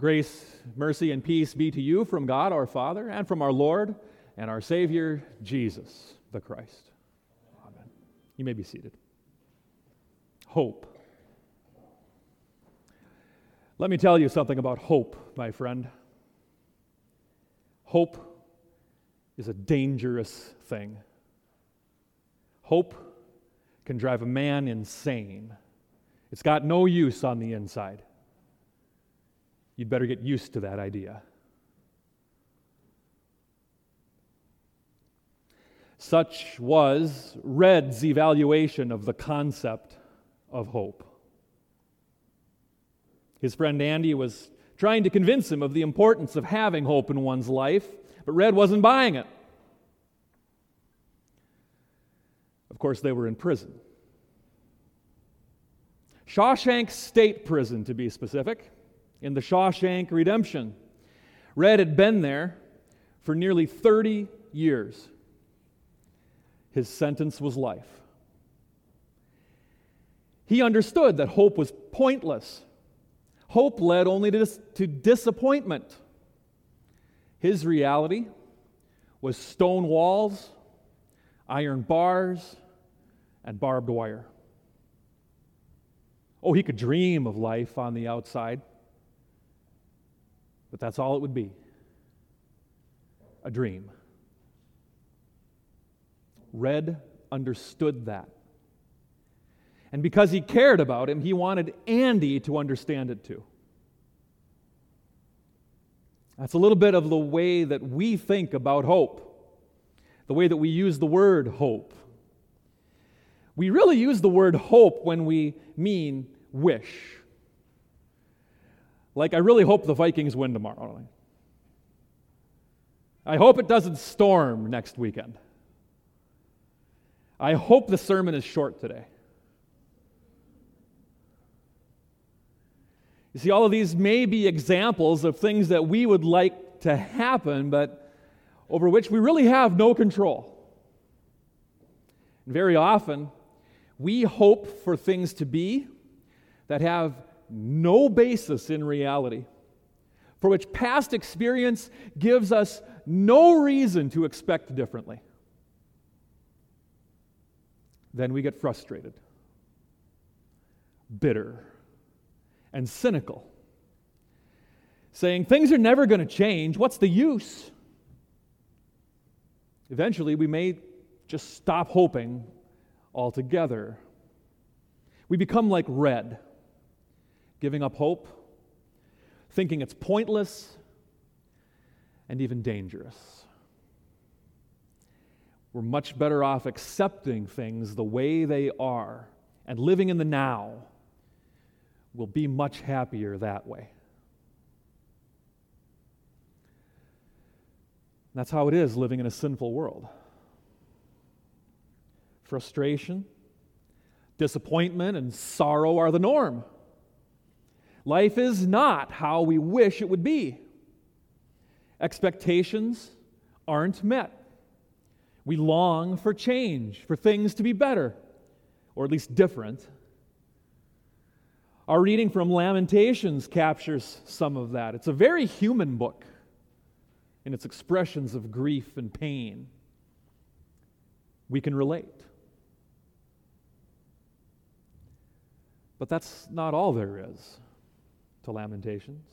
Grace, mercy, and peace be to you from God our Father and from our Lord and our Savior, Jesus the Christ. Amen. You may be seated. Hope. Let me tell you something about hope, my friend. Hope is a dangerous thing. Hope can drive a man insane. It's got no use on the inside. You'd better get used to that idea. Such was Red's evaluation of the concept of hope. His friend Andy was trying to convince him of the importance of having hope in one's life, but Red wasn't buying it. Of course, they were in prison. Shawshank State Prison, to be specific in the Shawshank Redemption. Red had been there for nearly 30 years. His sentence was life. He understood that hope was pointless. Hope led only to, dis- to disappointment. His reality was stone walls, iron bars, and barbed wire. Oh, he could dream of life on the outside. But that's all it would be a dream. Red understood that. And because he cared about him, he wanted Andy to understand it too. That's a little bit of the way that we think about hope, the way that we use the word hope. We really use the word hope when we mean wish. Like, I really hope the Vikings win tomorrow. I hope it doesn't storm next weekend. I hope the sermon is short today. You see, all of these may be examples of things that we would like to happen, but over which we really have no control. And very often, we hope for things to be that have no basis in reality, for which past experience gives us no reason to expect differently. Then we get frustrated, bitter, and cynical, saying, Things are never going to change. What's the use? Eventually, we may just stop hoping altogether. We become like red giving up hope, thinking it's pointless, and even dangerous. We're much better off accepting things the way they are and living in the now. We'll be much happier that way. That's how it is living in a sinful world. Frustration, disappointment, and sorrow are the norm. Life is not how we wish it would be. Expectations aren't met. We long for change, for things to be better, or at least different. Our reading from Lamentations captures some of that. It's a very human book in its expressions of grief and pain. We can relate. But that's not all there is to Lamentations.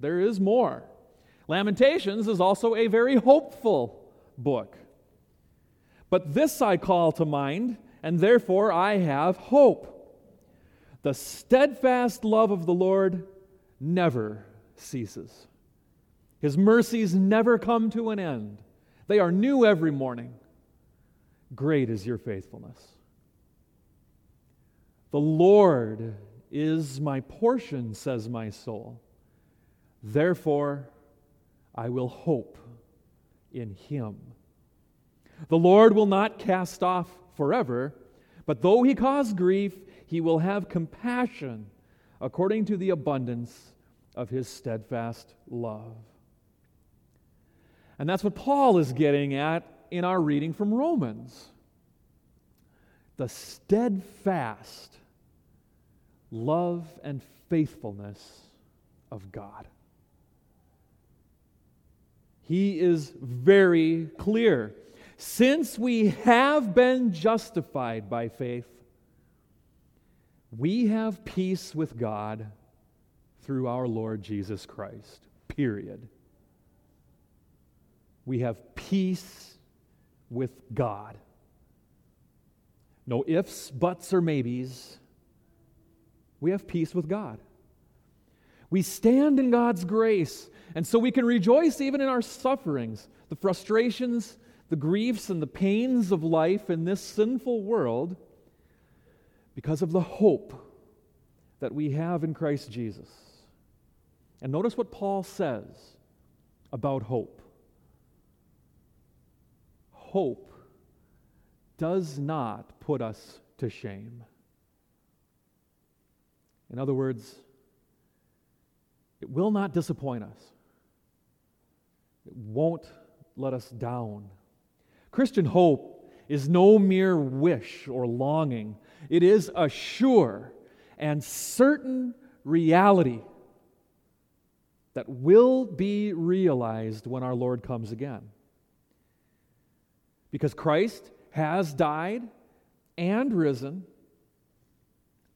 There is more. Lamentations is also a very hopeful book. But this I call to mind, and therefore I have hope. The steadfast love of the Lord never ceases. His mercies never come to an end. They are new every morning. Great is your faithfulness. The Lord is my portion, says my soul. Therefore, I will hope in him. The Lord will not cast off forever, but though he cause grief, he will have compassion according to the abundance of his steadfast love. And that's what Paul is getting at in our reading from Romans. The steadfast love and faithfulness of God. he is very clear. Since we have been justified by faith, we have peace with God through our Lord Jesus Christ. Period. We have peace with God. No ifs, buts, or maybes. We have peace with God. We stand in God's grace, and so we can rejoice even in our sufferings, the frustrations, the griefs, and the pains of life in this sinful world because of the hope that we have in Christ Jesus. And notice what Paul says about hope. Hope does not put us to shame. In other words, it will not disappoint us. It won't let us down. Christian hope is no mere wish or longing, it is a sure and certain reality that will be realized when our Lord comes again. Because Christ has died and risen,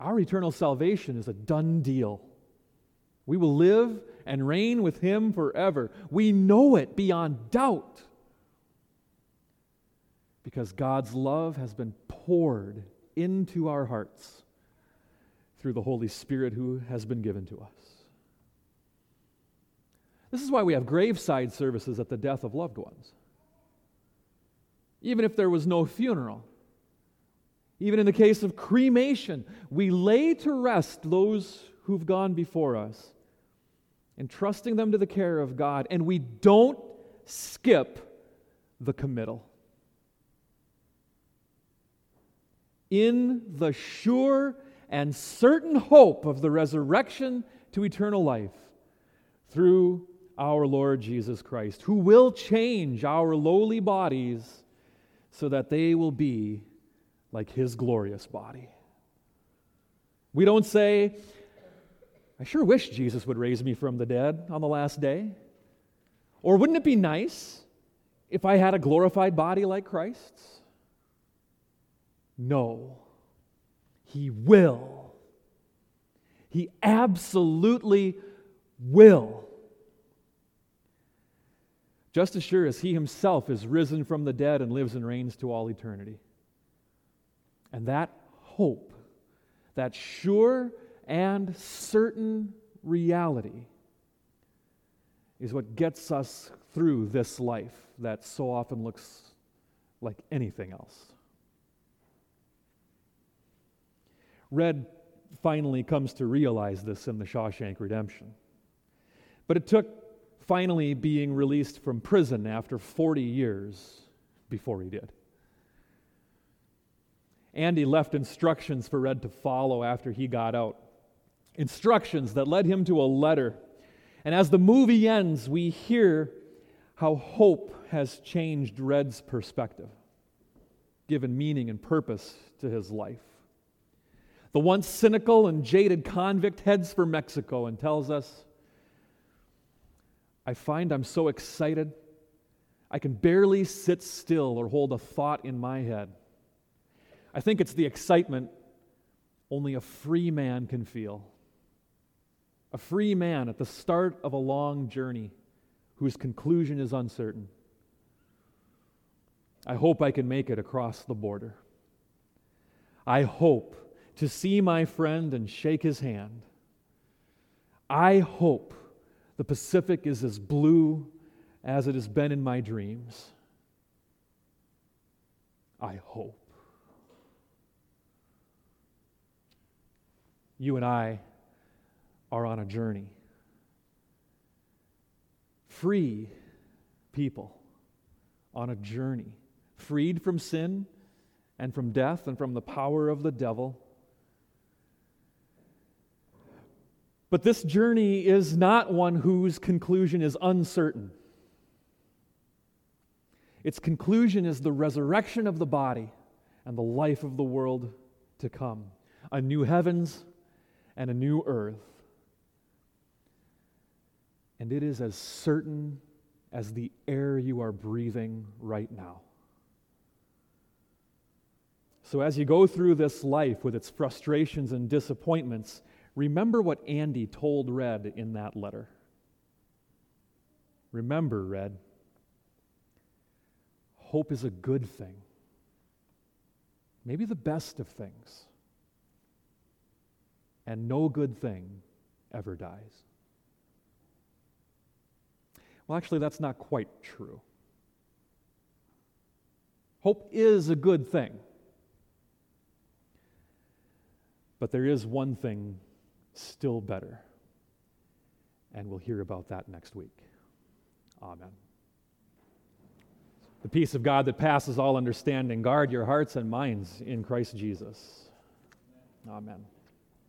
our eternal salvation is a done deal. We will live and reign with Him forever. We know it beyond doubt because God's love has been poured into our hearts through the Holy Spirit who has been given to us. This is why we have graveside services at the death of loved ones. Even if there was no funeral, even in the case of cremation, we lay to rest those who've gone before us, entrusting them to the care of God, and we don't skip the committal. In the sure and certain hope of the resurrection to eternal life through our Lord Jesus Christ, who will change our lowly bodies so that they will be like his glorious body. We don't say, I sure wish Jesus would raise me from the dead on the last day. Or wouldn't it be nice if I had a glorified body like Christ's? No. He will. He absolutely will. Just as sure as He Himself is risen from the dead and lives and reigns to all eternity. And that hope, that sure and certain reality, is what gets us through this life that so often looks like anything else. Red finally comes to realize this in the Shawshank Redemption. But it took finally being released from prison after 40 years before he did. Andy left instructions for Red to follow after he got out. Instructions that led him to a letter. And as the movie ends, we hear how hope has changed Red's perspective, given meaning and purpose to his life. The once cynical and jaded convict heads for Mexico and tells us, I find I'm so excited, I can barely sit still or hold a thought in my head. I think it's the excitement only a free man can feel. A free man at the start of a long journey whose conclusion is uncertain. I hope I can make it across the border. I hope to see my friend and shake his hand. I hope the Pacific is as blue as it has been in my dreams. I hope. You and I are on a journey. Free people on a journey, freed from sin and from death and from the power of the devil But this journey is not one whose conclusion is uncertain. Its conclusion is the resurrection of the body and the life of the world to come a new heavens and a new earth. And it is as certain as the air you are breathing right now. So, as you go through this life with its frustrations and disappointments, remember what Andy told Red in that letter. Remember, Red, hope is a good thing, maybe the best of things, and no good thing ever dies. Well, actually, that's not quite true. Hope is a good thing. But there is one thing still better. And we'll hear about that next week. Amen. The peace of God that passes all understanding, guard your hearts and minds in Christ Jesus. Amen.